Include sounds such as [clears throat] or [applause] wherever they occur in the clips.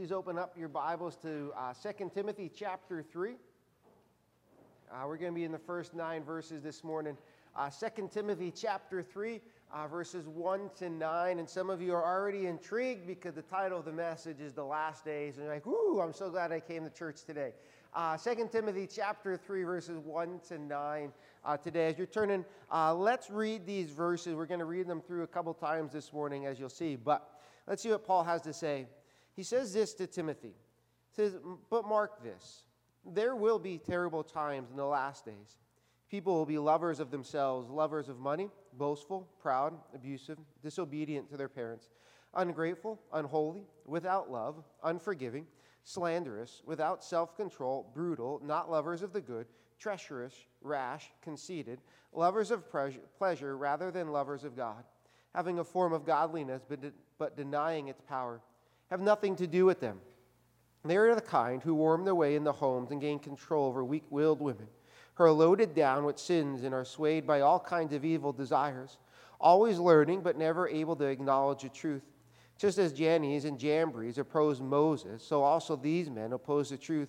Please open up your Bibles to uh, 2 Timothy chapter 3. Uh, we're going to be in the first nine verses this morning. Uh, 2 Timothy chapter 3, uh, verses 1 to 9. And some of you are already intrigued because the title of the message is The Last Days. And you're like, ooh, I'm so glad I came to church today. Uh, 2 Timothy chapter 3, verses 1 to 9 uh, today. As you're turning, uh, let's read these verses. We're going to read them through a couple times this morning, as you'll see. But let's see what Paul has to say. He says this to Timothy. He says, But mark this there will be terrible times in the last days. People will be lovers of themselves, lovers of money, boastful, proud, abusive, disobedient to their parents, ungrateful, unholy, without love, unforgiving, slanderous, without self control, brutal, not lovers of the good, treacherous, rash, conceited, lovers of pleasure rather than lovers of God, having a form of godliness but, but denying its power have nothing to do with them. They are the kind who worm their way in the homes and gain control over weak willed women, who are loaded down with sins and are swayed by all kinds of evil desires, always learning but never able to acknowledge the truth. Just as Jannes and Jambres opposed Moses, so also these men oppose the truth.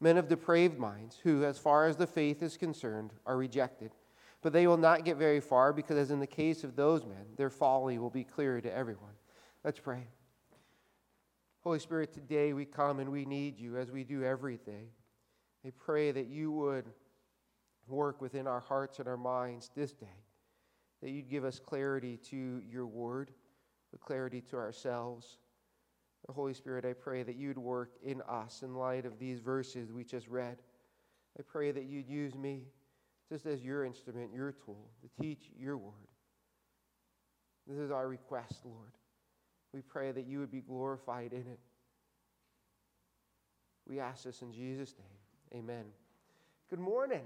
Men of depraved minds, who, as far as the faith is concerned, are rejected. But they will not get very far because, as in the case of those men, their folly will be clear to everyone. Let's pray. Holy Spirit, today we come and we need you as we do every day. I pray that you would work within our hearts and our minds this day, that you'd give us clarity to your word, clarity to ourselves. Holy Spirit, I pray that you'd work in us in light of these verses we just read. I pray that you'd use me just as your instrument, your tool, to teach your word. This is our request, Lord. We pray that you would be glorified in it. We ask this in Jesus' name. Amen. Good morning.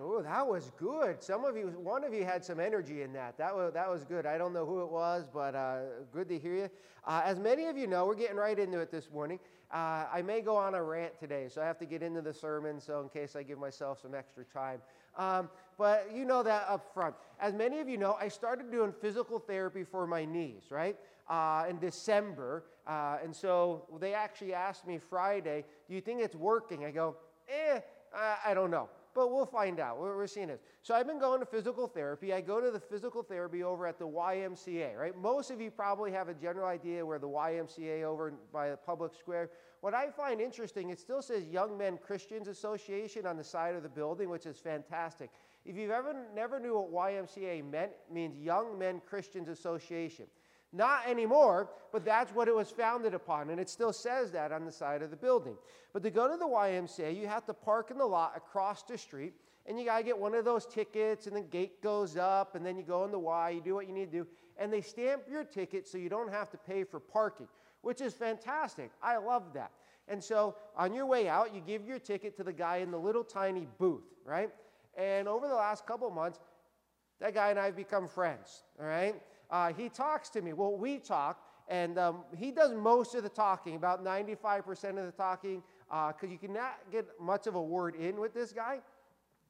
Oh, that was good. Some of you, one of you had some energy in that. That was, that was good. I don't know who it was, but uh, good to hear you. Uh, as many of you know, we're getting right into it this morning. Uh, I may go on a rant today, so I have to get into the sermon, so in case I give myself some extra time. Um, but you know that up front. As many of you know, I started doing physical therapy for my knees, right? Uh, in December. Uh, and so they actually asked me Friday, Do you think it's working? I go, Eh, I don't know. But we'll find out. We're, we're seeing this. So I've been going to physical therapy. I go to the physical therapy over at the YMCA, right? Most of you probably have a general idea where the YMCA over by the public square. What I find interesting, it still says Young Men Christians Association on the side of the building, which is fantastic. If you've ever never knew what YMCA meant, means Young Men Christians Association. Not anymore, but that's what it was founded upon, and it still says that on the side of the building. But to go to the YMCA, you have to park in the lot across the street, and you got to get one of those tickets, and the gate goes up, and then you go in the Y, you do what you need to do, and they stamp your ticket so you don't have to pay for parking, which is fantastic. I love that. And so on your way out, you give your ticket to the guy in the little tiny booth, right? And over the last couple months, that guy and I have become friends, all right? Uh, he talks to me. Well, we talk, and um, he does most of the talking, about 95% of the talking, because uh, you cannot get much of a word in with this guy.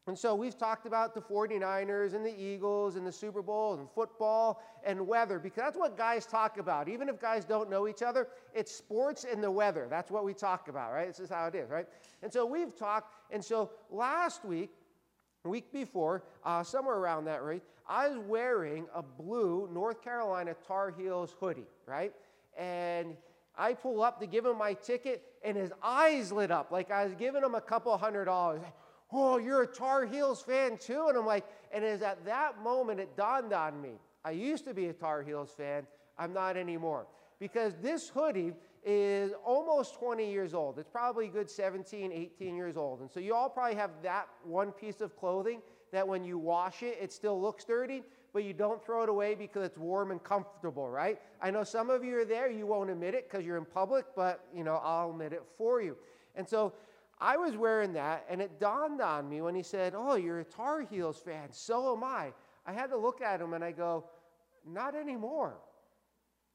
And so we've talked about the 49ers and the Eagles and the Super Bowl and football and weather because that's what guys talk about. Even if guys don't know each other, it's sports and the weather. That's what we talk about, right? This is how it is, right? And so we've talked. And so last week, week before, uh, somewhere around that rate, I was wearing a blue North Carolina Tar Heels hoodie, right? And I pull up to give him my ticket, and his eyes lit up like I was giving him a couple hundred dollars. Oh, you're a Tar Heels fan too? And I'm like, and it was at that moment it dawned on me. I used to be a Tar Heels fan, I'm not anymore. Because this hoodie is almost 20 years old. It's probably good 17, 18 years old. And so you all probably have that one piece of clothing that when you wash it, it still looks dirty. but you don't throw it away because it's warm and comfortable, right? I know some of you are there, you won't admit it because you're in public, but you know, I'll admit it for you. And so I was wearing that, and it dawned on me when he said, Oh, you're a Tar Heels fan. So am I. I had to look at him and I go, Not anymore.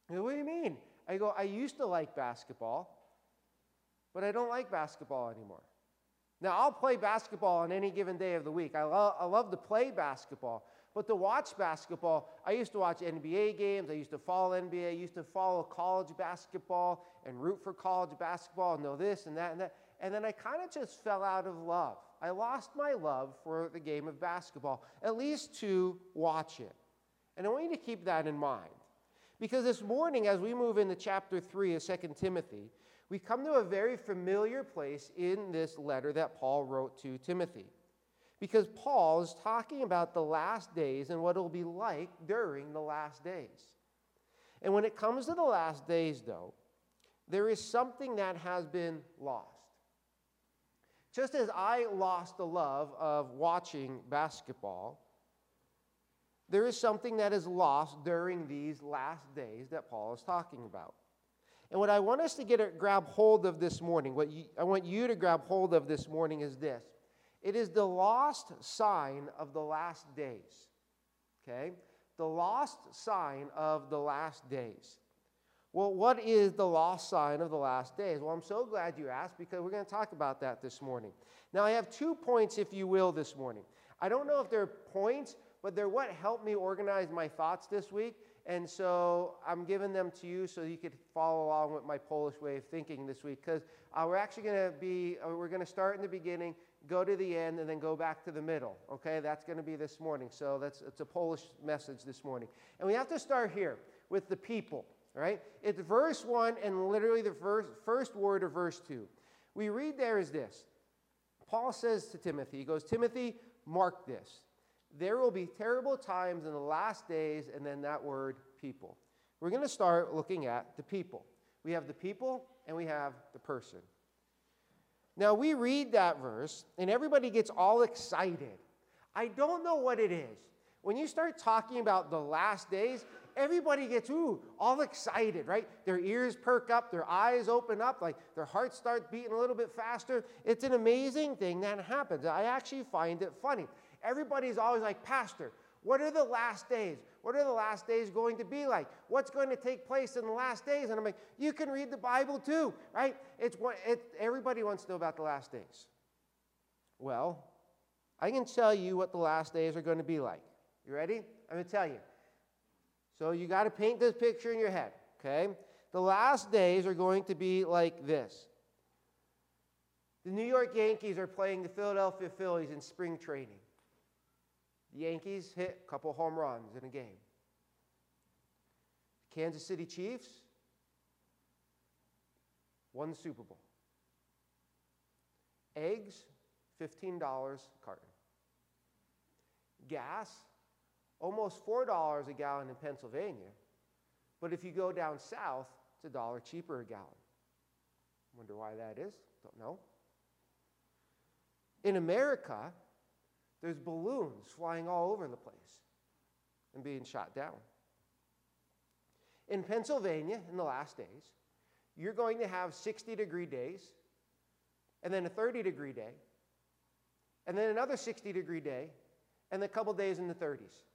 What do you mean? I go, I used to like basketball, but I don't like basketball anymore. Now, I'll play basketball on any given day of the week. I, lo- I love to play basketball, but to watch basketball, I used to watch NBA games. I used to follow NBA. I used to follow college basketball and root for college basketball and know this and that and that. And then I kind of just fell out of love. I lost my love for the game of basketball, at least to watch it. And I want you to keep that in mind. Because this morning, as we move into chapter 3 of 2 Timothy, we come to a very familiar place in this letter that Paul wrote to Timothy. Because Paul is talking about the last days and what it'll be like during the last days. And when it comes to the last days, though, there is something that has been lost. Just as I lost the love of watching basketball, there is something that is lost during these last days that Paul is talking about. And what I want us to get a, grab hold of this morning, what you, I want you to grab hold of this morning is this. It is the lost sign of the last days. Okay? The lost sign of the last days. Well, what is the lost sign of the last days? Well, I'm so glad you asked because we're going to talk about that this morning. Now, I have two points, if you will, this morning. I don't know if they're points, but they're what helped me organize my thoughts this week. And so I'm giving them to you so you could follow along with my Polish way of thinking this week. Because uh, we're actually going to be, uh, we're going to start in the beginning, go to the end, and then go back to the middle. Okay, that's going to be this morning. So that's it's a Polish message this morning. And we have to start here with the people. right? It's verse 1 and literally the first, first word of verse 2. We read there is this Paul says to Timothy, he goes, Timothy, mark this. There will be terrible times in the last days, and then that word, people. We're going to start looking at the people. We have the people and we have the person. Now, we read that verse, and everybody gets all excited. I don't know what it is. When you start talking about the last days, everybody gets ooh all excited right their ears perk up their eyes open up like their hearts start beating a little bit faster it's an amazing thing that happens i actually find it funny everybody's always like pastor what are the last days? What are the last days going to be like? What's going to take place in the last days? And i'm like you can read the bible too right? It's what it, everybody wants to know about the last days. Well i can tell you what the last days are going to be like. You ready? I'm going to tell you. So you got to paint this picture in your head, okay? The last days are going to be like this. The New York Yankees are playing the Philadelphia Phillies in spring training. The Yankees hit a couple home runs in a game. Kansas City Chiefs won the Super Bowl. Eggs, $15 a carton. Gas, almost $4 a gallon in Pennsylvania. But if you go down south, it's a dollar cheaper a gallon. Wonder why that is? Don't know. In America, there's balloons flying all over the place and being shot down. In Pennsylvania, in the last days, you're going to have 60 degree days, and then a 30 degree day, and then another 60 degree day, and a couple days in the 30s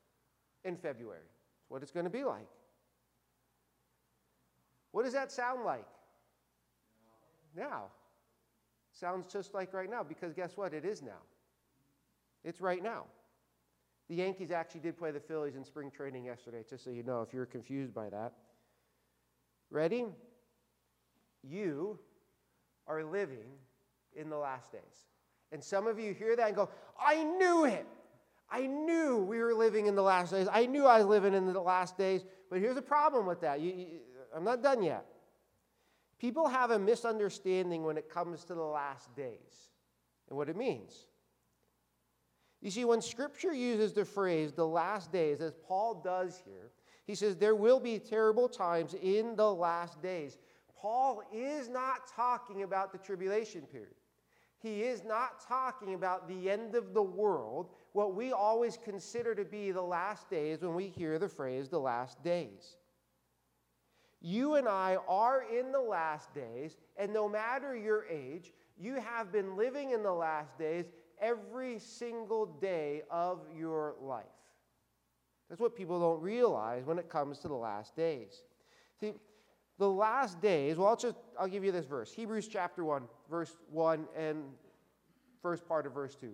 in February. It's what it's going to be like. What does that sound like? Now. Sounds just like right now because guess what? It is now. It's right now. The Yankees actually did play the Phillies in spring training yesterday, just so you know if you're confused by that. Ready? You are living in the last days. And some of you hear that and go, I knew it. I knew we were living in the last days. I knew I was living in the last days. But here's a problem with that. You, you, I'm not done yet. People have a misunderstanding when it comes to the last days and what it means. You see, when Scripture uses the phrase the last days, as Paul does here, he says there will be terrible times in the last days. Paul is not talking about the tribulation period. He is not talking about the end of the world, what we always consider to be the last days when we hear the phrase the last days. You and I are in the last days, and no matter your age, you have been living in the last days every single day of your life. That's what people don't realize when it comes to the last days. See, the last days, well, I'll just I'll give you this verse. Hebrews chapter 1, verse 1 and first part of verse 2.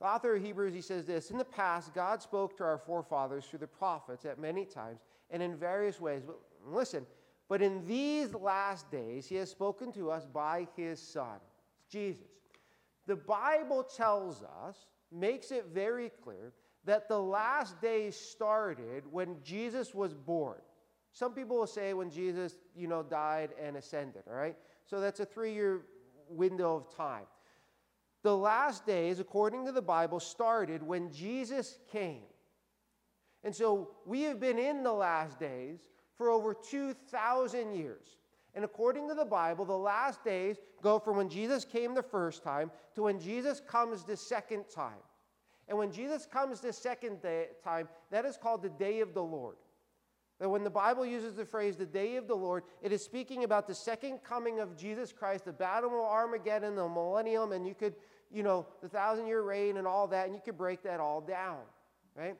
The author of Hebrews, he says this In the past, God spoke to our forefathers through the prophets at many times and in various ways. But listen, but in these last days, he has spoken to us by his Son, Jesus. The Bible tells us, makes it very clear, that the last days started when Jesus was born. Some people will say when Jesus, you know, died and ascended, all right? So that's a three year window of time. The last days, according to the Bible, started when Jesus came. And so we have been in the last days for over 2,000 years. And according to the Bible, the last days go from when Jesus came the first time to when Jesus comes the second time. And when Jesus comes the second day, time, that is called the day of the Lord. That when the Bible uses the phrase the day of the Lord, it is speaking about the second coming of Jesus Christ, the battle of Armageddon, the millennium, and you could, you know, the thousand year reign and all that, and you could break that all down, right?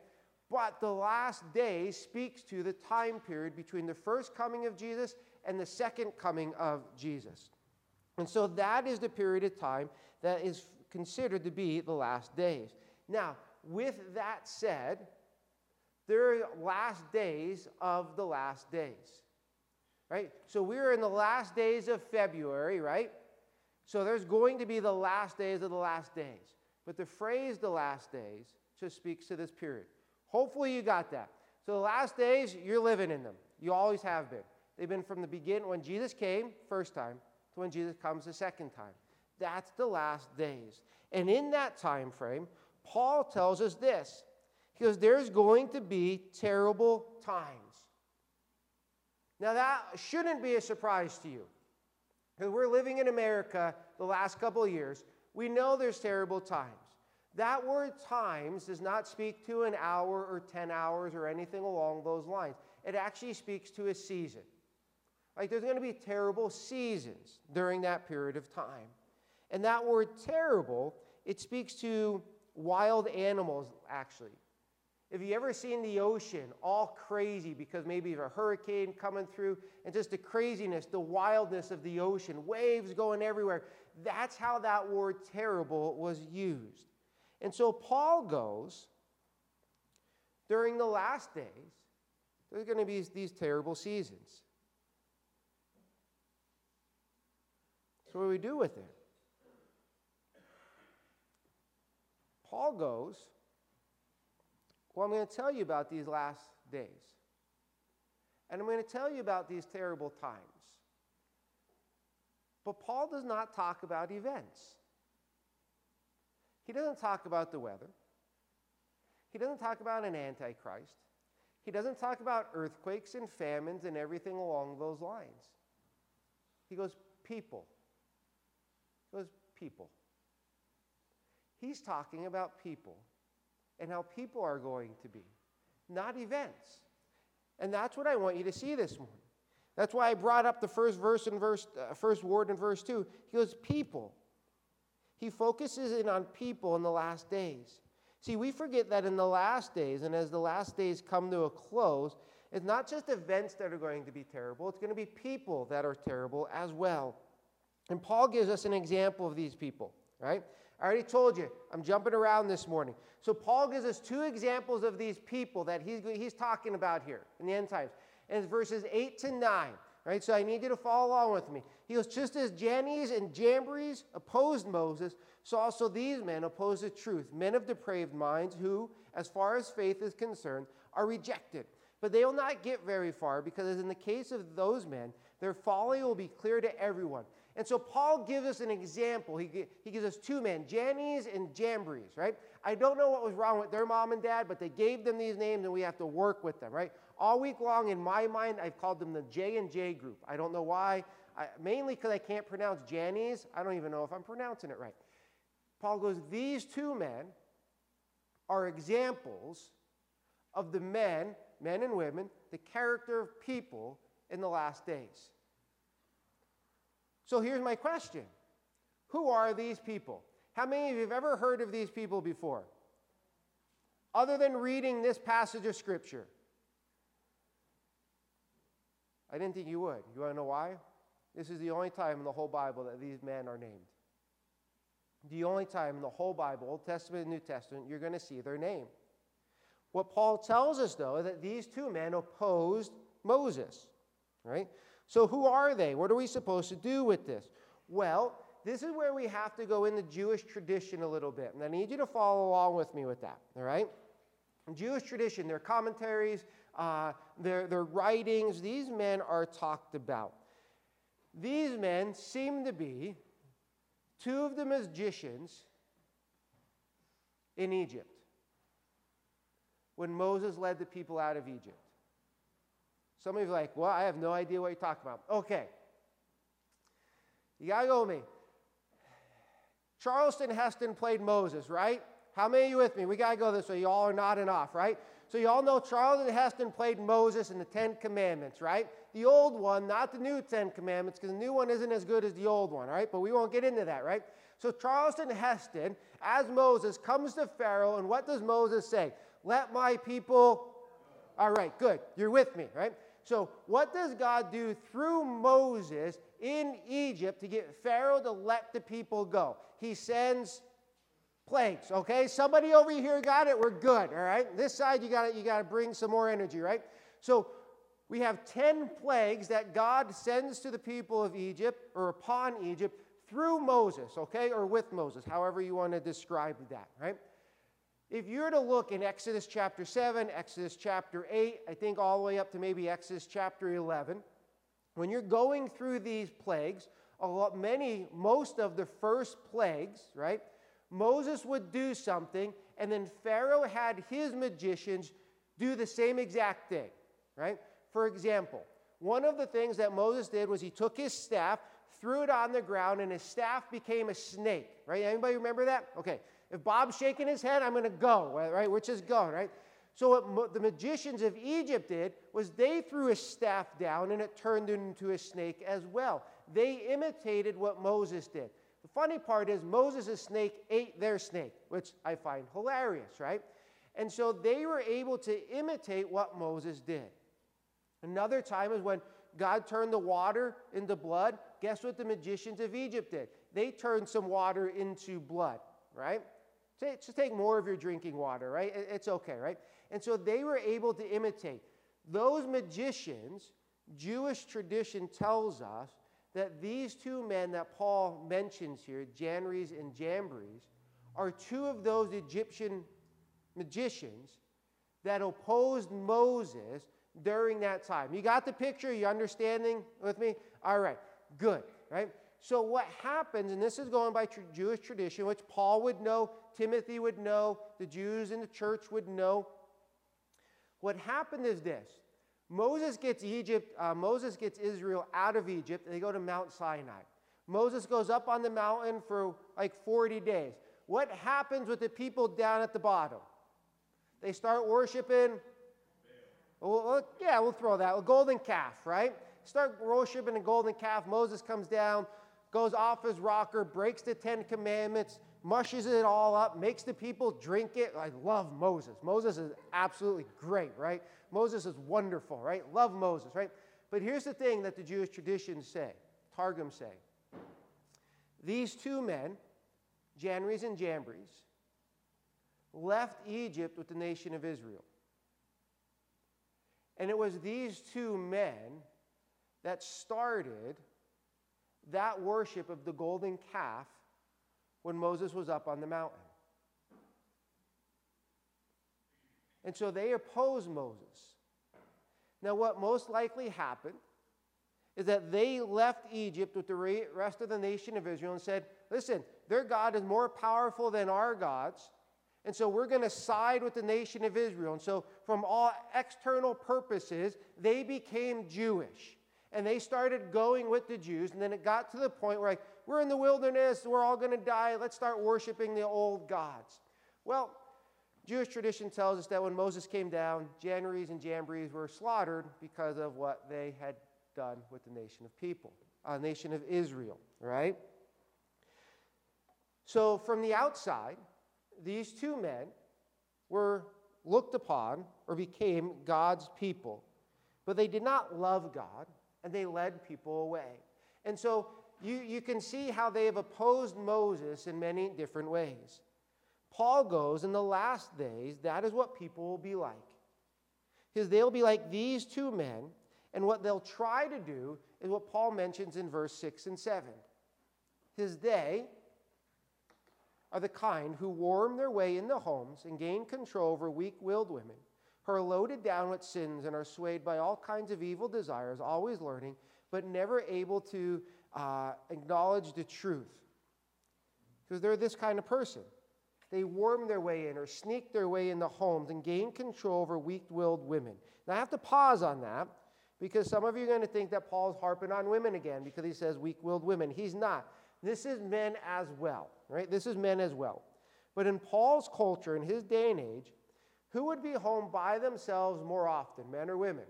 But the last day speaks to the time period between the first coming of Jesus and the second coming of Jesus. And so that is the period of time that is considered to be the last days. Now, with that said, there are last days of the last days. Right? So we're in the last days of February, right? So there's going to be the last days of the last days. But the phrase the last days just speaks to this period. Hopefully you got that. So the last days, you're living in them. You always have been. They've been from the beginning when Jesus came, first time, to when Jesus comes the second time. That's the last days. And in that time frame, Paul tells us this because there's going to be terrible times. Now, that shouldn't be a surprise to you. Because we're living in America the last couple of years. We know there's terrible times. That word times does not speak to an hour or 10 hours or anything along those lines. It actually speaks to a season. Like there's going to be terrible seasons during that period of time. And that word terrible, it speaks to wild animals, actually. If you ever seen the ocean all crazy because maybe of a hurricane coming through and just the craziness, the wildness of the ocean, waves going everywhere, that's how that word terrible was used. And so Paul goes, during the last days, there's going to be these terrible seasons. So, what do we do with it? Paul goes, well, I'm going to tell you about these last days. And I'm going to tell you about these terrible times. But Paul does not talk about events. He doesn't talk about the weather. He doesn't talk about an antichrist. He doesn't talk about earthquakes and famines and everything along those lines. He goes, people. Goes, people. He's talking about people and how people are going to be, not events. And that's what I want you to see this morning. That's why I brought up the first verse in verse, uh, first word in verse 2. He goes, people. He focuses in on people in the last days. See, we forget that in the last days, and as the last days come to a close, it's not just events that are going to be terrible, it's going to be people that are terrible as well. And Paul gives us an example of these people right? I already told you, I'm jumping around this morning. So, Paul gives us two examples of these people that he's, he's talking about here in the end times. And it's verses 8 to 9, right? So, I need you to follow along with me. He goes, Just as Jannes and Jambres opposed Moses, so also these men oppose the truth, men of depraved minds who, as far as faith is concerned, are rejected. But they will not get very far because, as in the case of those men, their folly will be clear to everyone. And so Paul gives us an example. He, he gives us two men, Jannes and Jambres, right? I don't know what was wrong with their mom and dad, but they gave them these names and we have to work with them, right? All week long, in my mind, I've called them the J and J group. I don't know why. I, mainly because I can't pronounce Jannes. I don't even know if I'm pronouncing it right. Paul goes, These two men are examples of the men, men and women, the character of people in the last days. So here's my question Who are these people? How many of you have ever heard of these people before? Other than reading this passage of Scripture. I didn't think you would. You want to know why? This is the only time in the whole Bible that these men are named. The only time in the whole Bible, Old Testament and New Testament, you're going to see their name. What Paul tells us, though, is that these two men opposed Moses. Right? So, who are they? What are we supposed to do with this? Well, this is where we have to go in the Jewish tradition a little bit. And I need you to follow along with me with that. All right? In Jewish tradition, their commentaries, uh, their, their writings, these men are talked about. These men seem to be two of the magicians in Egypt when Moses led the people out of Egypt. Some of you are like, well, I have no idea what you're talking about. Okay. You got to go with me. Charleston Heston played Moses, right? How many of you with me? We got to go this way. You all are nodding off, right? So you all know Charleston Heston played Moses in the Ten Commandments, right? The old one, not the new Ten Commandments, because the new one isn't as good as the old one, right? But we won't get into that, right? So Charleston Heston, as Moses, comes to Pharaoh, and what does Moses say? Let my people. All right, good. You're with me, right? So, what does God do through Moses in Egypt to get Pharaoh to let the people go? He sends plagues, okay? Somebody over here got it. We're good, all right? This side, you got you got to bring some more energy, right? So, we have 10 plagues that God sends to the people of Egypt or upon Egypt through Moses, okay? Or with Moses, however you want to describe that, right? If you were to look in Exodus chapter 7, Exodus chapter 8, I think all the way up to maybe Exodus chapter 11, when you're going through these plagues, a lot, many, most of the first plagues, right? Moses would do something, and then Pharaoh had his magicians do the same exact thing, right? For example, one of the things that Moses did was he took his staff, threw it on the ground, and his staff became a snake, right? Anybody remember that? Okay. If Bob's shaking his head, I'm going to go, right? Which is going, right? So what the magicians of Egypt did was they threw a staff down and it turned into a snake as well. They imitated what Moses did. The funny part is Moses' snake ate their snake, which I find hilarious, right? And so they were able to imitate what Moses did. Another time is when God turned the water into blood. Guess what the magicians of Egypt did? They turned some water into blood, right? Just take more of your drinking water, right? It's okay, right? And so they were able to imitate. Those magicians, Jewish tradition tells us that these two men that Paul mentions here, Jannes and Jambres, are two of those Egyptian magicians that opposed Moses during that time. You got the picture? You understanding with me? All right, good, right? So, what happens, and this is going by tr- Jewish tradition, which Paul would know, Timothy would know, the Jews in the church would know. What happened is this Moses gets Egypt, uh, Moses gets Israel out of Egypt, and they go to Mount Sinai. Moses goes up on the mountain for like 40 days. What happens with the people down at the bottom? They start worshiping. Well, yeah, we'll throw that. A golden calf, right? Start worshiping a golden calf. Moses comes down, goes off his rocker, breaks the Ten Commandments, mushes it all up, makes the people drink it. I love Moses. Moses is absolutely great, right? Moses is wonderful, right? Love Moses, right? But here's the thing that the Jewish traditions say, Targum say. These two men, Jannes and Jambres, left Egypt with the nation of Israel. And it was these two men that started that worship of the golden calf when Moses was up on the mountain. And so they opposed Moses. Now, what most likely happened is that they left Egypt with the rest of the nation of Israel and said, Listen, their God is more powerful than our gods. And so we're going to side with the nation of Israel. And so, from all external purposes, they became Jewish. And they started going with the Jews, and then it got to the point where, like, we're in the wilderness, we're all going to die, let's start worshiping the old gods. Well, Jewish tradition tells us that when Moses came down, Jannes and Jambres were slaughtered because of what they had done with the nation of people, a nation of Israel, right? So from the outside, these two men were looked upon or became God's people, but they did not love God and they led people away. And so you, you can see how they have opposed Moses in many different ways. Paul goes, in the last days, that is what people will be like. Because they'll be like these two men, and what they'll try to do is what Paul mentions in verse 6 and 7. His day are the kind who worm their way in the homes and gain control over weak willed women, who are loaded down with sins and are swayed by all kinds of evil desires, always learning, but never able to uh, acknowledge the truth. Because they're this kind of person. They worm their way in or sneak their way in the homes and gain control over weak willed women. Now, I have to pause on that because some of you are going to think that Paul's harping on women again because he says weak willed women. He's not. This is men as well, right? This is men as well. But in Paul's culture, in his day and age, who would be home by themselves more often, men or women?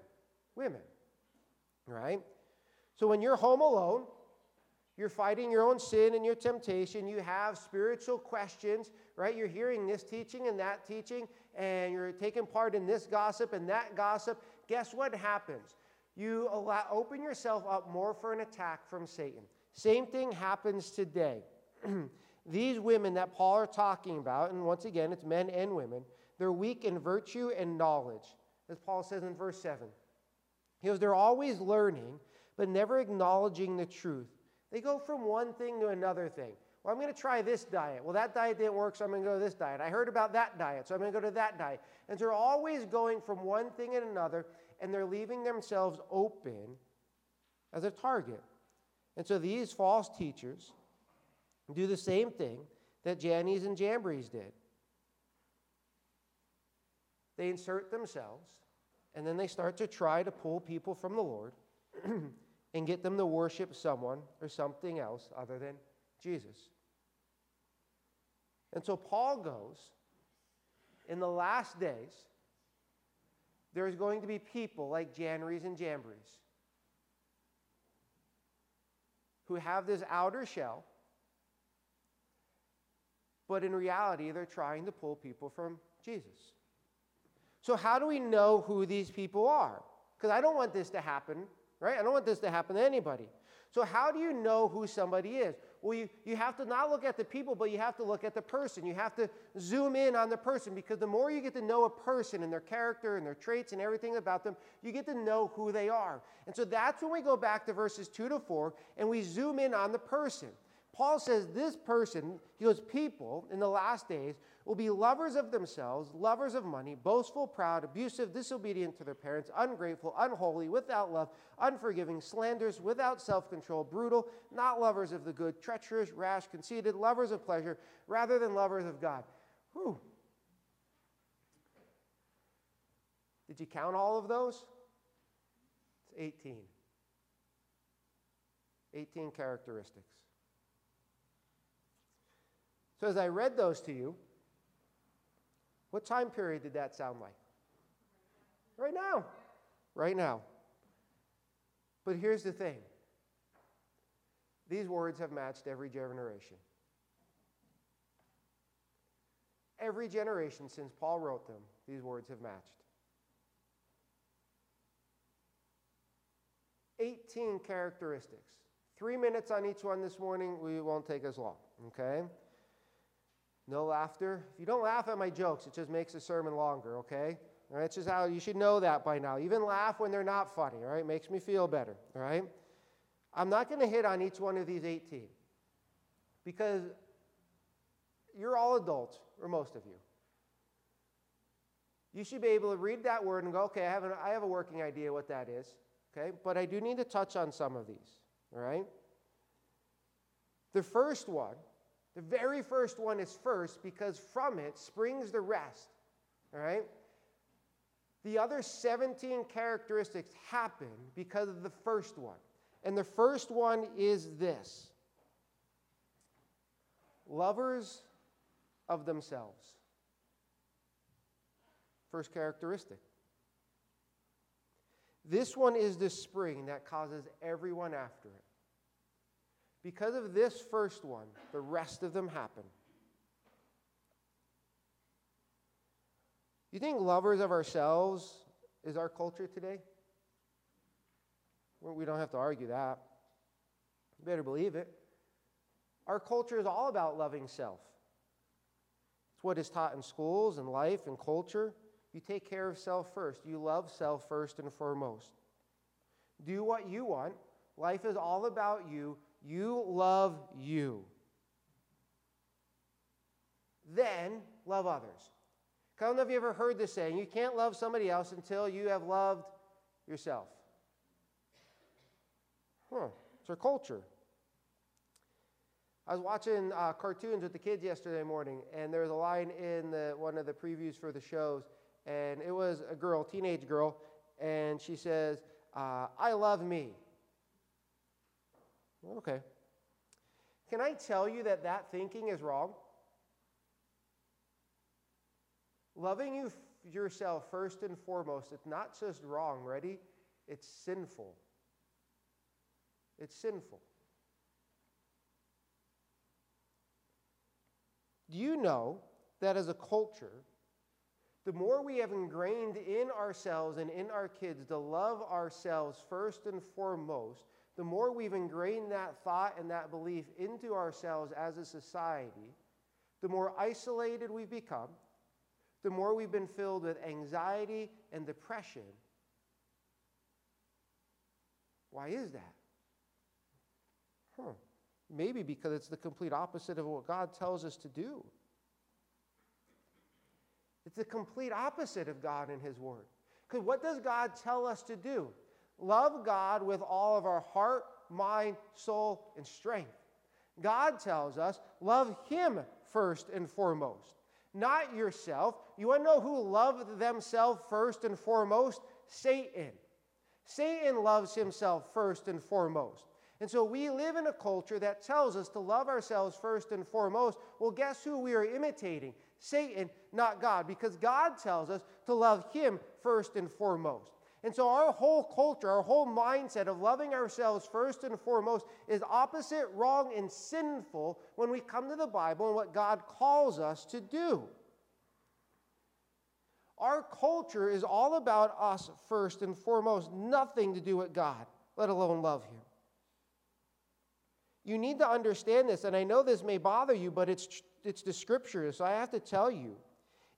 Women, right? So when you're home alone, you're fighting your own sin and your temptation. You have spiritual questions, right? You're hearing this teaching and that teaching, and you're taking part in this gossip and that gossip. Guess what happens? You allow, open yourself up more for an attack from Satan. Same thing happens today. [clears throat] These women that Paul are talking about, and once again, it's men and women, they're weak in virtue and knowledge, as Paul says in verse 7. He goes, they're always learning, but never acknowledging the truth. They go from one thing to another thing. Well, I'm going to try this diet. Well, that diet didn't work, so I'm going to go to this diet. I heard about that diet, so I'm going to go to that diet. And so they're always going from one thing and another, and they're leaving themselves open as a target. And so these false teachers do the same thing that Jannes and Jambres did. They insert themselves, and then they start to try to pull people from the Lord [clears throat] and get them to worship someone or something else other than Jesus. And so Paul goes, in the last days, there's going to be people like Jannes and Jambres who have this outer shell, but in reality, they're trying to pull people from Jesus. So, how do we know who these people are? Because I don't want this to happen right? I don't want this to happen to anybody. So, how do you know who somebody is? Well, you, you have to not look at the people, but you have to look at the person. You have to zoom in on the person because the more you get to know a person and their character and their traits and everything about them, you get to know who they are. And so that's when we go back to verses 2 to 4 and we zoom in on the person. Paul says this person, he goes, people in the last days will be lovers of themselves, lovers of money, boastful, proud, abusive, disobedient to their parents, ungrateful, unholy, without love, unforgiving, slanderous, without self control, brutal, not lovers of the good, treacherous, rash, conceited, lovers of pleasure rather than lovers of God. Whew. Did you count all of those? It's 18. 18 characteristics. So, as I read those to you, what time period did that sound like? Right now. Right now. But here's the thing these words have matched every generation. Every generation since Paul wrote them, these words have matched. 18 characteristics. Three minutes on each one this morning. We won't take as long, okay? No laughter. If you don't laugh at my jokes, it just makes the sermon longer, okay? All right, it's just how you should know that by now. Even laugh when they're not funny, all right? Makes me feel better, all right? I'm not going to hit on each one of these 18 because you're all adults, or most of you. You should be able to read that word and go, okay, I have, an, I have a working idea what that is, okay? But I do need to touch on some of these, all right? The first one the very first one is first because from it springs the rest. All right? The other 17 characteristics happen because of the first one. And the first one is this lovers of themselves. First characteristic. This one is the spring that causes everyone after it. Because of this first one, the rest of them happen. You think lovers of ourselves is our culture today? Well, we don't have to argue that. You better believe it. Our culture is all about loving self. It's what is taught in schools and life and culture. You take care of self first. You love self first and foremost. Do what you want. Life is all about you. You love you. Then love others. I don't know if you ever heard this saying you can't love somebody else until you have loved yourself. Huh, it's our culture. I was watching uh, cartoons with the kids yesterday morning, and there was a line in the, one of the previews for the shows, and it was a girl, teenage girl, and she says, uh, I love me. Okay. Can I tell you that that thinking is wrong? Loving you yourself first and foremost, it's not just wrong, ready? It's sinful. It's sinful. Do you know that as a culture, the more we have ingrained in ourselves and in our kids to love ourselves first and foremost, the more we've ingrained that thought and that belief into ourselves as a society, the more isolated we've become, the more we've been filled with anxiety and depression. Why is that? Huh. Maybe because it's the complete opposite of what God tells us to do. It's the complete opposite of God and His Word. Because what does God tell us to do? Love God with all of our heart, mind, soul, and strength. God tells us, love Him first and foremost, not yourself. You want to know who loved themselves first and foremost? Satan. Satan loves himself first and foremost. And so we live in a culture that tells us to love ourselves first and foremost. Well, guess who we are imitating? Satan, not God, because God tells us to love Him first and foremost. And so our whole culture, our whole mindset of loving ourselves first and foremost is opposite, wrong, and sinful when we come to the Bible and what God calls us to do. Our culture is all about us first and foremost, nothing to do with God, let alone love Him. You need to understand this, and I know this may bother you, but it's, it's the scripture, so I have to tell you.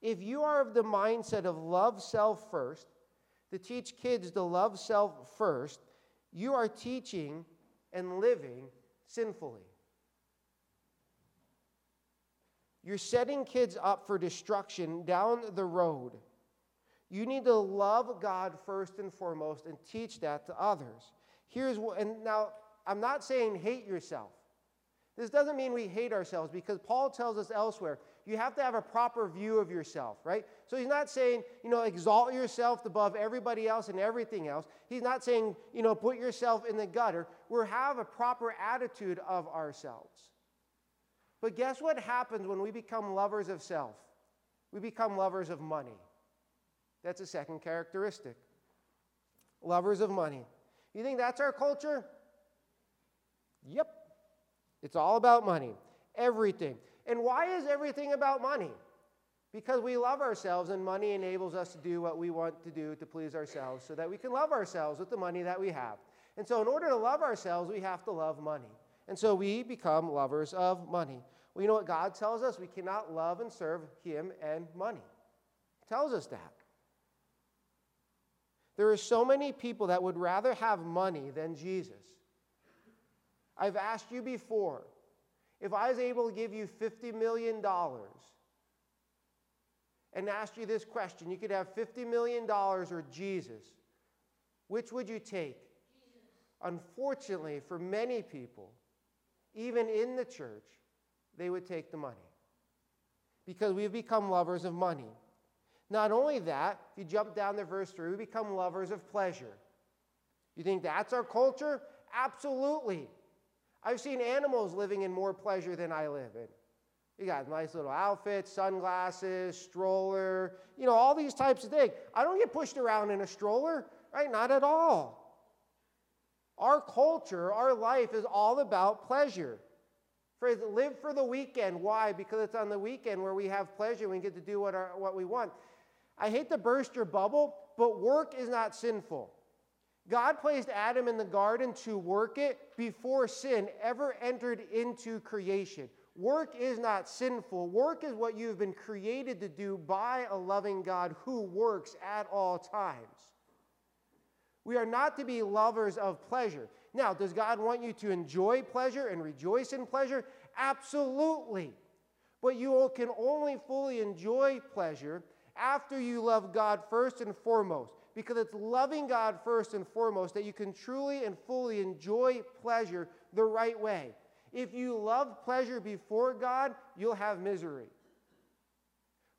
If you are of the mindset of love self first, to teach kids to love self first, you are teaching and living sinfully. You're setting kids up for destruction down the road. You need to love God first and foremost and teach that to others. Here's what, and now I'm not saying hate yourself. This doesn't mean we hate ourselves because Paul tells us elsewhere you have to have a proper view of yourself, right? So he's not saying, you know, exalt yourself above everybody else and everything else. He's not saying, you know, put yourself in the gutter. We have a proper attitude of ourselves. But guess what happens when we become lovers of self? We become lovers of money. That's a second characteristic. Lovers of money. You think that's our culture? Yep. It's all about money. Everything. And why is everything about money? Because we love ourselves, and money enables us to do what we want to do to please ourselves so that we can love ourselves with the money that we have. And so, in order to love ourselves, we have to love money. And so, we become lovers of money. Well, you know what God tells us? We cannot love and serve Him and money. He tells us that. There are so many people that would rather have money than Jesus. I've asked you before if I was able to give you $50 million and asked you this question, you could have $50 million or Jesus, which would you take? Jesus. Unfortunately, for many people, even in the church, they would take the money because we've become lovers of money. Not only that, if you jump down to verse 3, we become lovers of pleasure. You think that's our culture? Absolutely. I've seen animals living in more pleasure than I live in. You got nice little outfits, sunglasses, stroller, you know, all these types of things. I don't get pushed around in a stroller, right? Not at all. Our culture, our life is all about pleasure. For live for the weekend. Why? Because it's on the weekend where we have pleasure. We get to do what, our, what we want. I hate to burst your bubble, but work is not sinful. God placed Adam in the garden to work it before sin ever entered into creation. Work is not sinful. Work is what you've been created to do by a loving God who works at all times. We are not to be lovers of pleasure. Now, does God want you to enjoy pleasure and rejoice in pleasure? Absolutely. But you can only fully enjoy pleasure after you love God first and foremost. Because it's loving God first and foremost that you can truly and fully enjoy pleasure the right way. If you love pleasure before God, you'll have misery.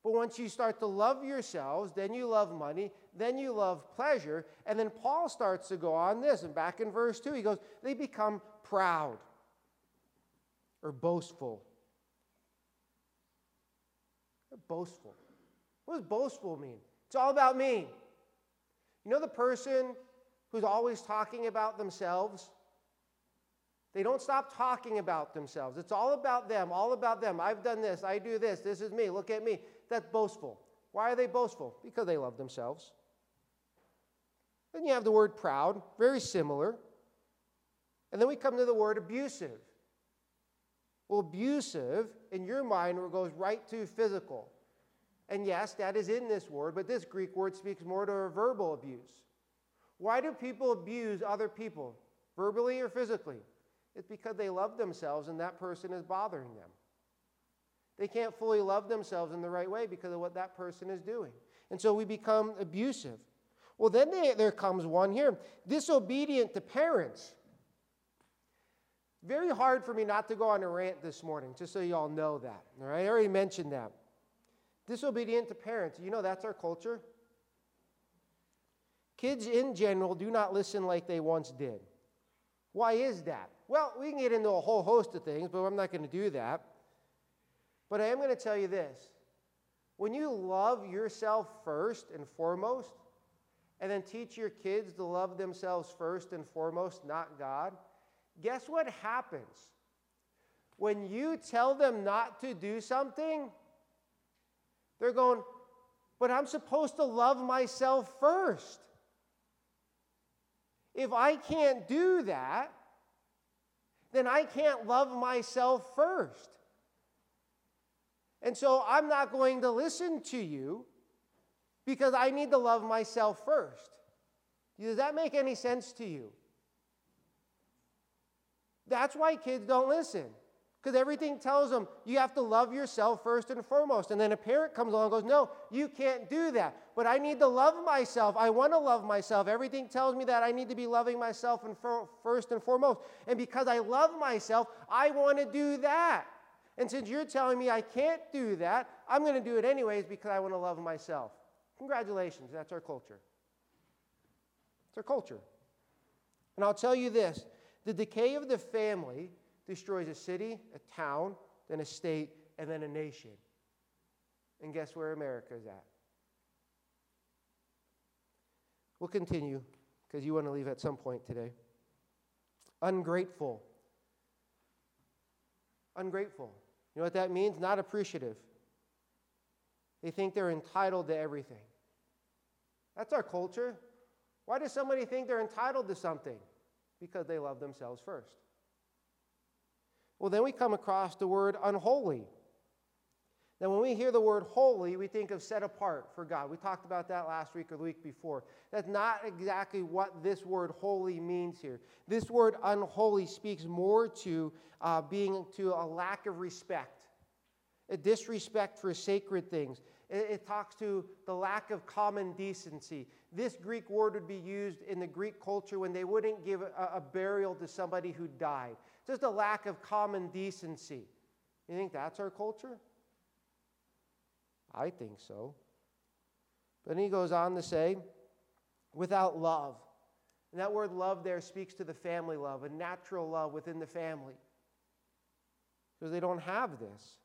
But once you start to love yourselves, then you love money, then you love pleasure. And then Paul starts to go on this. And back in verse 2, he goes, They become proud or boastful. Boastful. What does boastful mean? It's all about me. You know the person who's always talking about themselves? They don't stop talking about themselves. It's all about them, all about them. I've done this, I do this, this is me, look at me. That's boastful. Why are they boastful? Because they love themselves. Then you have the word proud, very similar. And then we come to the word abusive. Well, abusive, in your mind, goes right to physical. And yes, that is in this word, but this Greek word speaks more to a verbal abuse. Why do people abuse other people, verbally or physically? It's because they love themselves and that person is bothering them. They can't fully love themselves in the right way because of what that person is doing. And so we become abusive. Well, then they, there comes one here disobedient to parents. Very hard for me not to go on a rant this morning, just so you all know that. All right, I already mentioned that. Disobedient to parents. You know that's our culture. Kids in general do not listen like they once did. Why is that? Well, we can get into a whole host of things, but I'm not going to do that. But I am going to tell you this when you love yourself first and foremost, and then teach your kids to love themselves first and foremost, not God, guess what happens? When you tell them not to do something, they're going, but I'm supposed to love myself first. If I can't do that, then I can't love myself first. And so I'm not going to listen to you because I need to love myself first. Does that make any sense to you? That's why kids don't listen. Because everything tells them you have to love yourself first and foremost. And then a parent comes along and goes, No, you can't do that. But I need to love myself. I want to love myself. Everything tells me that I need to be loving myself and first and foremost. And because I love myself, I want to do that. And since you're telling me I can't do that, I'm going to do it anyways because I want to love myself. Congratulations, that's our culture. It's our culture. And I'll tell you this the decay of the family destroys a city, a town, then a state, and then a nation. And guess where America is at? We'll continue because you want to leave at some point today. Ungrateful. Ungrateful. You know what that means? Not appreciative. They think they're entitled to everything. That's our culture. Why does somebody think they're entitled to something? Because they love themselves first. Well, then we come across the word unholy. Now, when we hear the word holy, we think of set apart for God. We talked about that last week or the week before. That's not exactly what this word holy means here. This word unholy speaks more to uh, being to a lack of respect, a disrespect for sacred things. It, it talks to the lack of common decency. This Greek word would be used in the Greek culture when they wouldn't give a, a burial to somebody who died. Just a lack of common decency. You think that's our culture? I think so. But he goes on to say, without love. And that word love there speaks to the family love, a natural love within the family. Because they don't have this.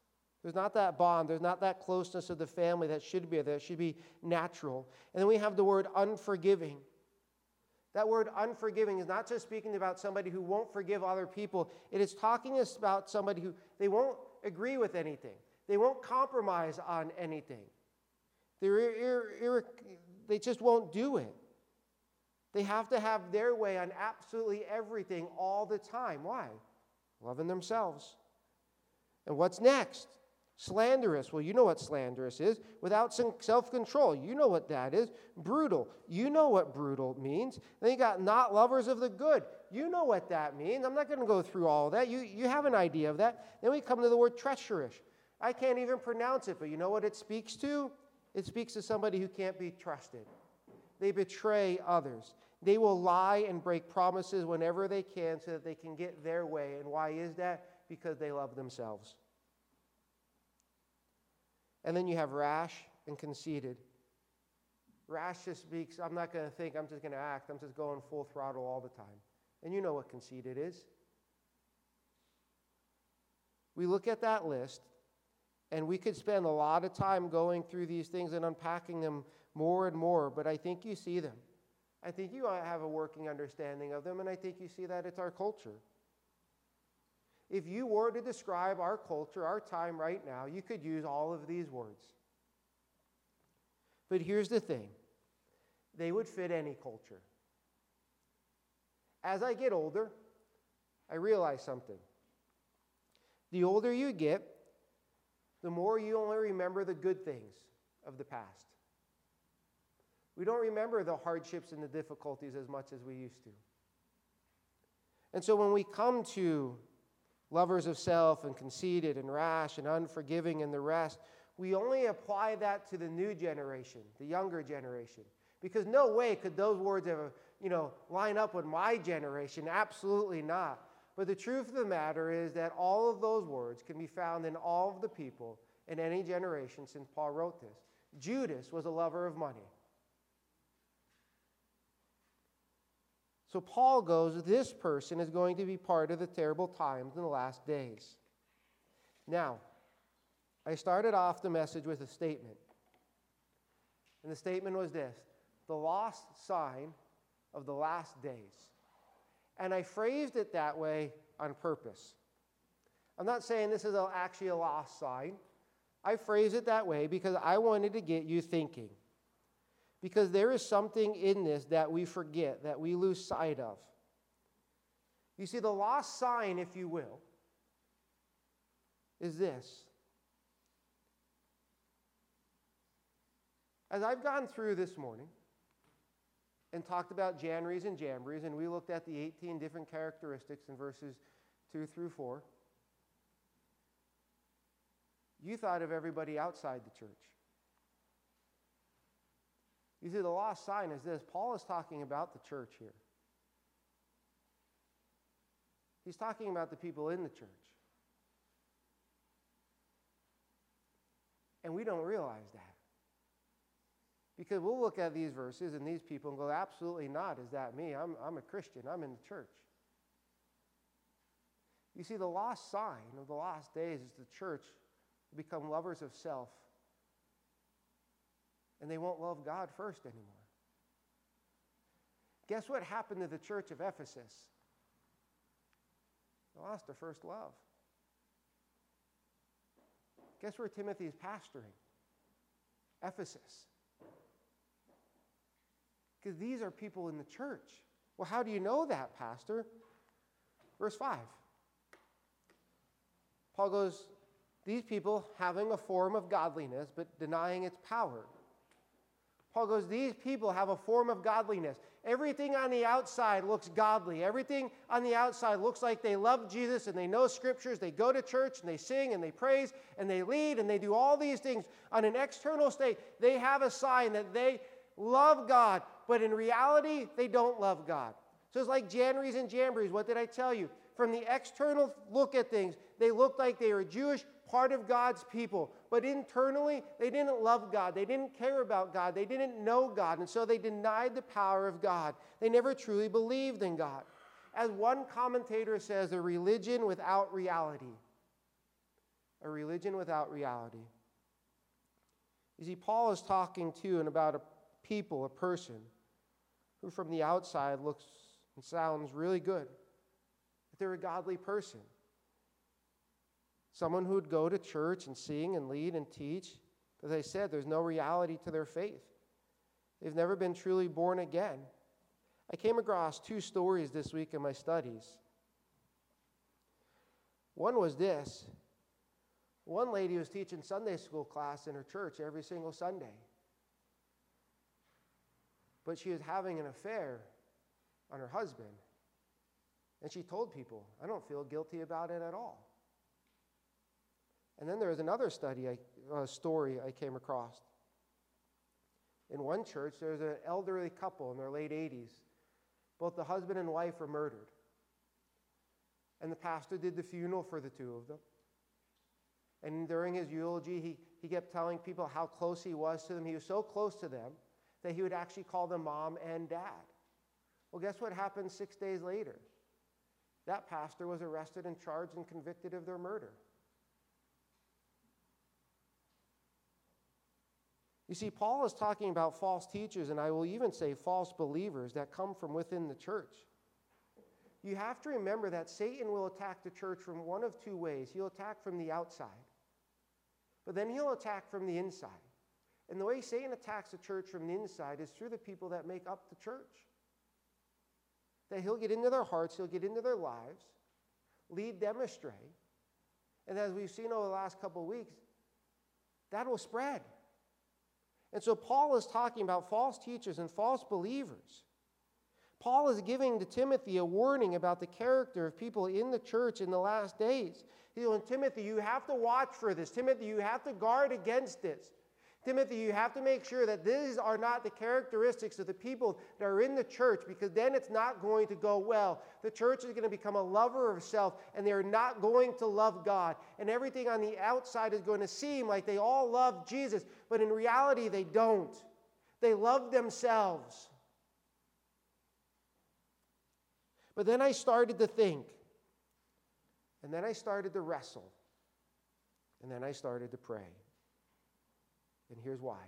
There's not that bond, there's not that closeness of the family that should be there. It should be natural. And then we have the word unforgiving. That word unforgiving is not just speaking about somebody who won't forgive other people, it is talking about somebody who they won't agree with anything, they won't compromise on anything. They're, they just won't do it. They have to have their way on absolutely everything all the time. Why? Loving themselves. And what's next? Slanderous. Well, you know what slanderous is. Without self control. You know what that is. Brutal. You know what brutal means. Then you got not lovers of the good. You know what that means. I'm not going to go through all that. You, you have an idea of that. Then we come to the word treacherous. I can't even pronounce it, but you know what it speaks to? It speaks to somebody who can't be trusted. They betray others. They will lie and break promises whenever they can so that they can get their way. And why is that? Because they love themselves. And then you have rash and conceited. Rash just speaks, I'm not going to think, I'm just going to act, I'm just going full throttle all the time. And you know what conceited is. We look at that list and we could spend a lot of time going through these things and unpacking them more and more, but I think you see them. I think you have a working understanding of them, and I think you see that it's our culture. If you were to describe our culture, our time right now, you could use all of these words. But here's the thing they would fit any culture. As I get older, I realize something. The older you get, the more you only remember the good things of the past. We don't remember the hardships and the difficulties as much as we used to. And so when we come to lovers of self and conceited and rash and unforgiving and the rest, we only apply that to the new generation, the younger generation. Because no way could those words ever, you know, line up with my generation. Absolutely not. But the truth of the matter is that all of those words can be found in all of the people in any generation since Paul wrote this. Judas was a lover of money. So Paul goes, this person is going to be part of the terrible times in the last days. Now, I started off the message with a statement. And the statement was this the lost sign of the last days. And I phrased it that way on purpose. I'm not saying this is actually a lost sign. I phrase it that way because I wanted to get you thinking. Because there is something in this that we forget, that we lose sight of. You see, the lost sign, if you will, is this. As I've gone through this morning, and talked about Jannes and Jambres, and we looked at the 18 different characteristics in verses 2 through 4. You thought of everybody outside the church. You see, the lost sign is this Paul is talking about the church here. He's talking about the people in the church. And we don't realize that. Because we'll look at these verses and these people and go, absolutely not. Is that me? I'm, I'm a Christian. I'm in the church. You see, the lost sign of the last days is the church become lovers of self. And they won't love God first anymore. Guess what happened to the church of Ephesus? They lost their first love. Guess where Timothy is pastoring? Ephesus. Because these are people in the church. Well, how do you know that, Pastor? Verse 5. Paul goes, These people having a form of godliness, but denying its power. Paul goes, These people have a form of godliness. Everything on the outside looks godly. Everything on the outside looks like they love Jesus and they know scriptures. They go to church and they sing and they praise and they lead and they do all these things. On an external state, they have a sign that they love God, but in reality, they don't love God. So it's like Jannes and Jambres. What did I tell you? from the external look at things, they looked like they were Jewish, part of God's people. But internally, they didn't love God. They didn't care about God. They didn't know God. And so they denied the power of God. They never truly believed in God. As one commentator says, a religion without reality. A religion without reality. You see, Paul is talking to and about a people, a person, who from the outside looks and sounds really good. They're a godly person. Someone who would go to church and sing and lead and teach. As I said, there's no reality to their faith. They've never been truly born again. I came across two stories this week in my studies. One was this one lady was teaching Sunday school class in her church every single Sunday. But she was having an affair on her husband. And she told people, I don't feel guilty about it at all. And then there was another study, uh, story I came across. In one church, there was an elderly couple in their late 80s. Both the husband and wife were murdered. And the pastor did the funeral for the two of them. And during his eulogy, he, he kept telling people how close he was to them. He was so close to them that he would actually call them mom and dad. Well, guess what happened six days later? That pastor was arrested and charged and convicted of their murder. You see, Paul is talking about false teachers, and I will even say false believers that come from within the church. You have to remember that Satan will attack the church from one of two ways. He'll attack from the outside, but then he'll attack from the inside. And the way Satan attacks the church from the inside is through the people that make up the church. That he'll get into their hearts, he'll get into their lives, lead them astray. And as we've seen over the last couple of weeks, that will spread. And so Paul is talking about false teachers and false believers. Paul is giving to Timothy a warning about the character of people in the church in the last days. He's going, Timothy, you have to watch for this. Timothy, you have to guard against this. Timothy, you have to make sure that these are not the characteristics of the people that are in the church because then it's not going to go well. The church is going to become a lover of self and they're not going to love God. And everything on the outside is going to seem like they all love Jesus, but in reality, they don't. They love themselves. But then I started to think, and then I started to wrestle, and then I started to pray. And here's why.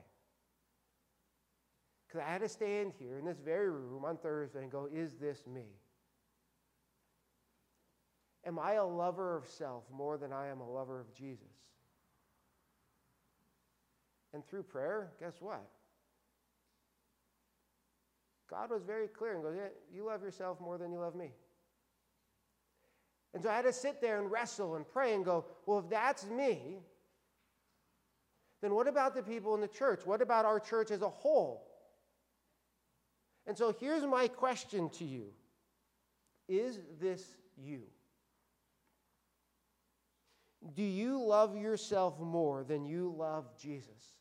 Because I had to stand here in this very room on Thursday and go, Is this me? Am I a lover of self more than I am a lover of Jesus? And through prayer, guess what? God was very clear and goes, yeah, You love yourself more than you love me. And so I had to sit there and wrestle and pray and go, Well, if that's me, then what about the people in the church? What about our church as a whole? And so here's my question to you Is this you? Do you love yourself more than you love Jesus?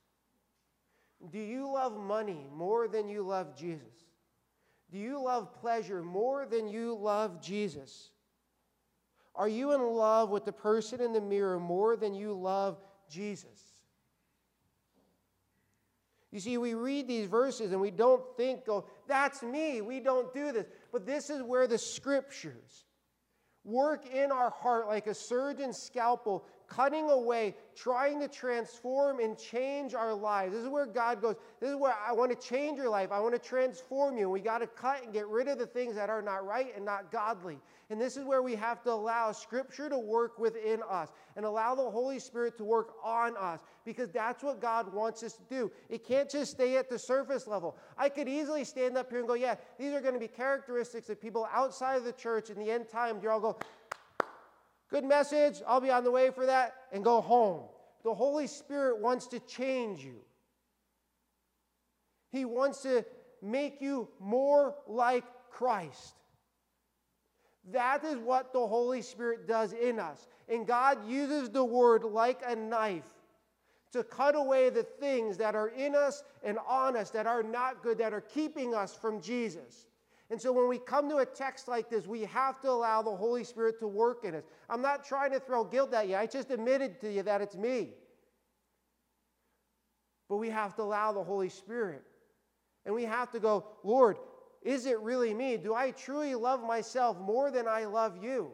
Do you love money more than you love Jesus? Do you love pleasure more than you love Jesus? Are you in love with the person in the mirror more than you love Jesus? You see, we read these verses and we don't think, oh, that's me. We don't do this. But this is where the scriptures work in our heart like a surgeon's scalpel cutting away, trying to transform and change our lives. This is where God goes, This is where I want to change your life. I want to transform you. We got to cut and get rid of the things that are not right and not godly. And this is where we have to allow Scripture to work within us and allow the Holy Spirit to work on us because that's what God wants us to do. It can't just stay at the surface level. I could easily stand up here and go, Yeah, these are going to be characteristics of people outside of the church in the end times. You all go, Good message. I'll be on the way for that and go home. The Holy Spirit wants to change you. He wants to make you more like Christ. That is what the Holy Spirit does in us. And God uses the word like a knife to cut away the things that are in us and on us that are not good, that are keeping us from Jesus. And so when we come to a text like this, we have to allow the Holy Spirit to work in us. I'm not trying to throw guilt at you, I just admitted to you that it's me. But we have to allow the Holy Spirit. And we have to go, Lord, is it really me? Do I truly love myself more than I love you?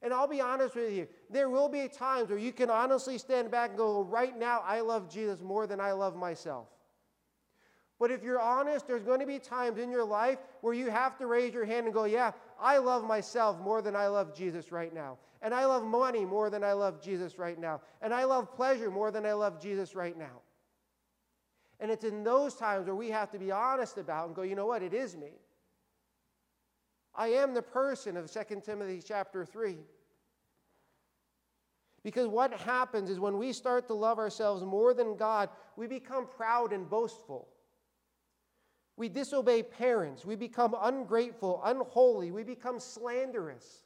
And I'll be honest with you, there will be times where you can honestly stand back and go, right now, I love Jesus more than I love myself. But if you're honest, there's going to be times in your life where you have to raise your hand and go, Yeah, I love myself more than I love Jesus right now. And I love money more than I love Jesus right now. And I love pleasure more than I love Jesus right now. And it's in those times where we have to be honest about and go, You know what? It is me. I am the person of 2 Timothy chapter 3. Because what happens is when we start to love ourselves more than God, we become proud and boastful. We disobey parents. We become ungrateful, unholy. We become slanderous.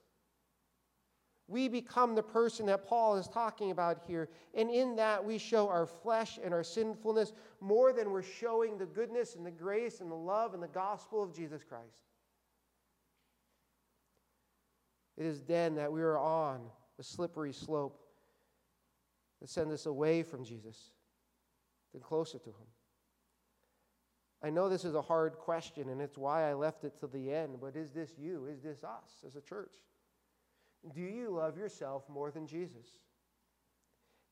We become the person that Paul is talking about here. And in that, we show our flesh and our sinfulness more than we're showing the goodness and the grace and the love and the gospel of Jesus Christ. It is then that we are on the slippery slope that sends us away from Jesus, then closer to Him. I know this is a hard question, and it's why I left it to the end, but is this you? Is this us as a church? Do you love yourself more than Jesus?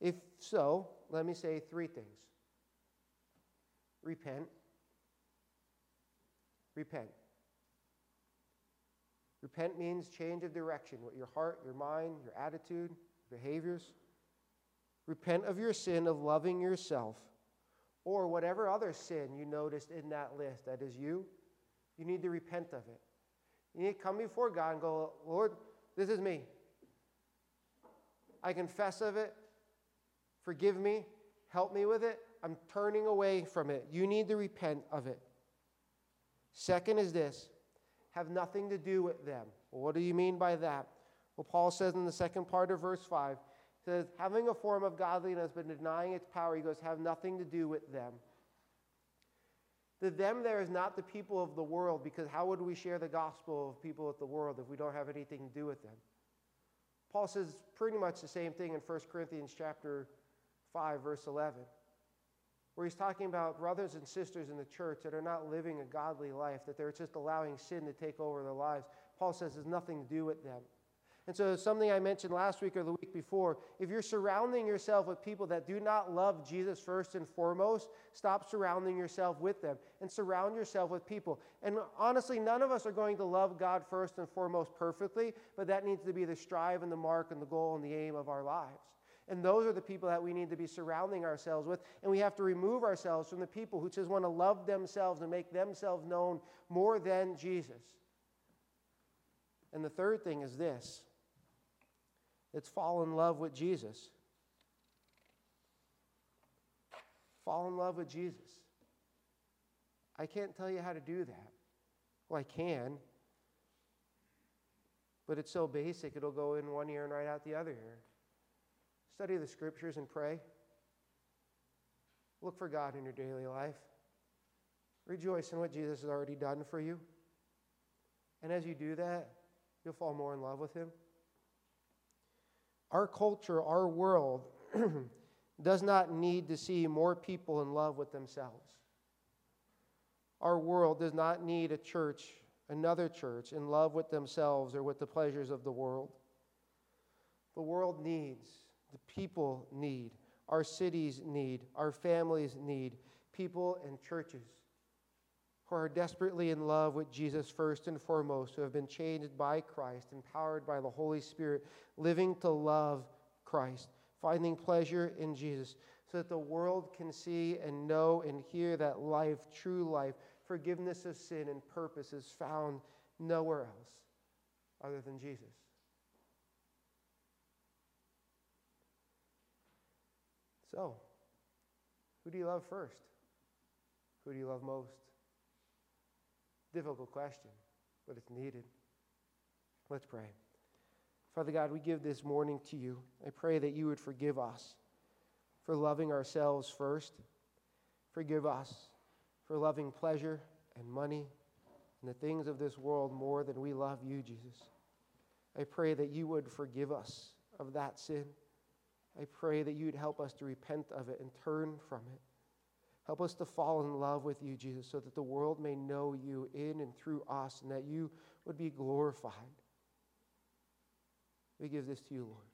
If so, let me say three things repent, repent. Repent means change of direction, what your heart, your mind, your attitude, behaviors. Repent of your sin of loving yourself or whatever other sin you noticed in that list that is you, you need to repent of it. You need to come before God and go, Lord, this is me. I confess of it. Forgive me. Help me with it. I'm turning away from it. You need to repent of it. Second is this have nothing to do with them. Well, what do you mean by that? Well, Paul says in the second part of verse 5 says, having a form of godliness but denying its power, he goes, have nothing to do with them. The them there is not the people of the world, because how would we share the gospel of people of the world if we don't have anything to do with them? Paul says pretty much the same thing in 1 Corinthians chapter 5, verse 11, where he's talking about brothers and sisters in the church that are not living a godly life, that they're just allowing sin to take over their lives. Paul says there's nothing to do with them. And so, something I mentioned last week or the week before if you're surrounding yourself with people that do not love Jesus first and foremost, stop surrounding yourself with them and surround yourself with people. And honestly, none of us are going to love God first and foremost perfectly, but that needs to be the strive and the mark and the goal and the aim of our lives. And those are the people that we need to be surrounding ourselves with. And we have to remove ourselves from the people who just want to love themselves and make themselves known more than Jesus. And the third thing is this it's fall in love with Jesus. Fall in love with Jesus. I can't tell you how to do that. Well, I can. But it's so basic, it'll go in one ear and right out the other ear. Study the scriptures and pray. Look for God in your daily life. Rejoice in what Jesus has already done for you. And as you do that, you'll fall more in love with Him. Our culture, our world, [clears throat] does not need to see more people in love with themselves. Our world does not need a church, another church, in love with themselves or with the pleasures of the world. The world needs, the people need, our cities need, our families need people and churches who are desperately in love with Jesus first and foremost, who have been changed by Christ, empowered by the Holy Spirit, living to love Christ, finding pleasure in Jesus, so that the world can see and know and hear that life, true life, forgiveness of sin, and purpose is found nowhere else other than Jesus. So, who do you love first? Who do you love most? Difficult question, but it's needed. Let's pray. Father God, we give this morning to you. I pray that you would forgive us for loving ourselves first. Forgive us for loving pleasure and money and the things of this world more than we love you, Jesus. I pray that you would forgive us of that sin. I pray that you'd help us to repent of it and turn from it. Help us to fall in love with you, Jesus, so that the world may know you in and through us and that you would be glorified. We give this to you, Lord.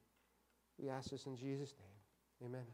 We ask this in Jesus' name. Amen.